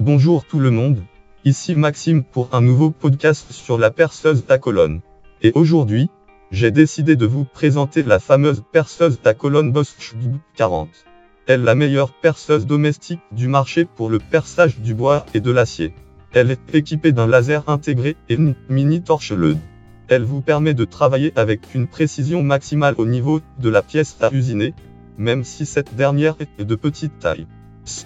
Bonjour tout le monde, ici Maxime pour un nouveau podcast sur la perceuse à colonne. Et aujourd'hui, j'ai décidé de vous présenter la fameuse perceuse à colonne Bosch 40. Elle est la meilleure perceuse domestique du marché pour le perçage du bois et de l'acier. Elle est équipée d'un laser intégré et une mini torche LED. Elle vous permet de travailler avec une précision maximale au niveau de la pièce à usiner, même si cette dernière est de petite taille.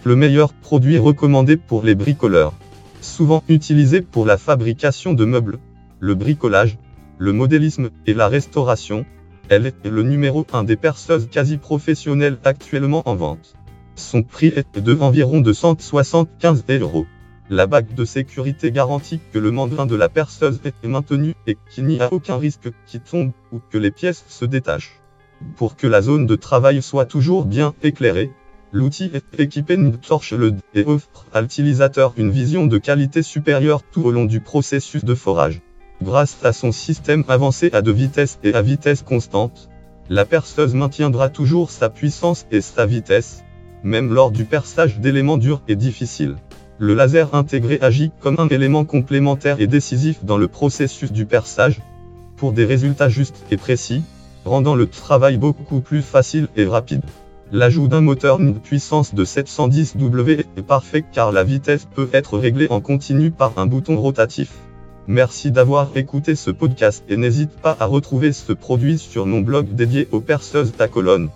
Le meilleur produit recommandé pour les bricoleurs. Souvent utilisé pour la fabrication de meubles, le bricolage, le modélisme et la restauration, elle est le numéro 1 des perceuses quasi professionnelles actuellement en vente. Son prix est de environ 275 euros. La bague de sécurité garantit que le membrane de la perceuse est maintenu et qu'il n'y a aucun risque qui tombe ou que les pièces se détachent. Pour que la zone de travail soit toujours bien éclairée, l'outil est équipé d'une torche LED et offre à l'utilisateur une vision de qualité supérieure tout au long du processus de forage. Grâce à son système avancé à deux vitesses et à vitesse constante, la perceuse maintiendra toujours sa puissance et sa vitesse, même lors du perçage d'éléments durs et difficiles. Le laser intégré agit comme un élément complémentaire et décisif dans le processus du perçage, pour des résultats justes et précis, rendant le travail beaucoup plus facile et rapide. L'ajout d'un moteur d'une puissance de 710 W est parfait car la vitesse peut être réglée en continu par un bouton rotatif. Merci d'avoir écouté ce podcast et n'hésite pas à retrouver ce produit sur mon blog dédié aux perceuses à colonne.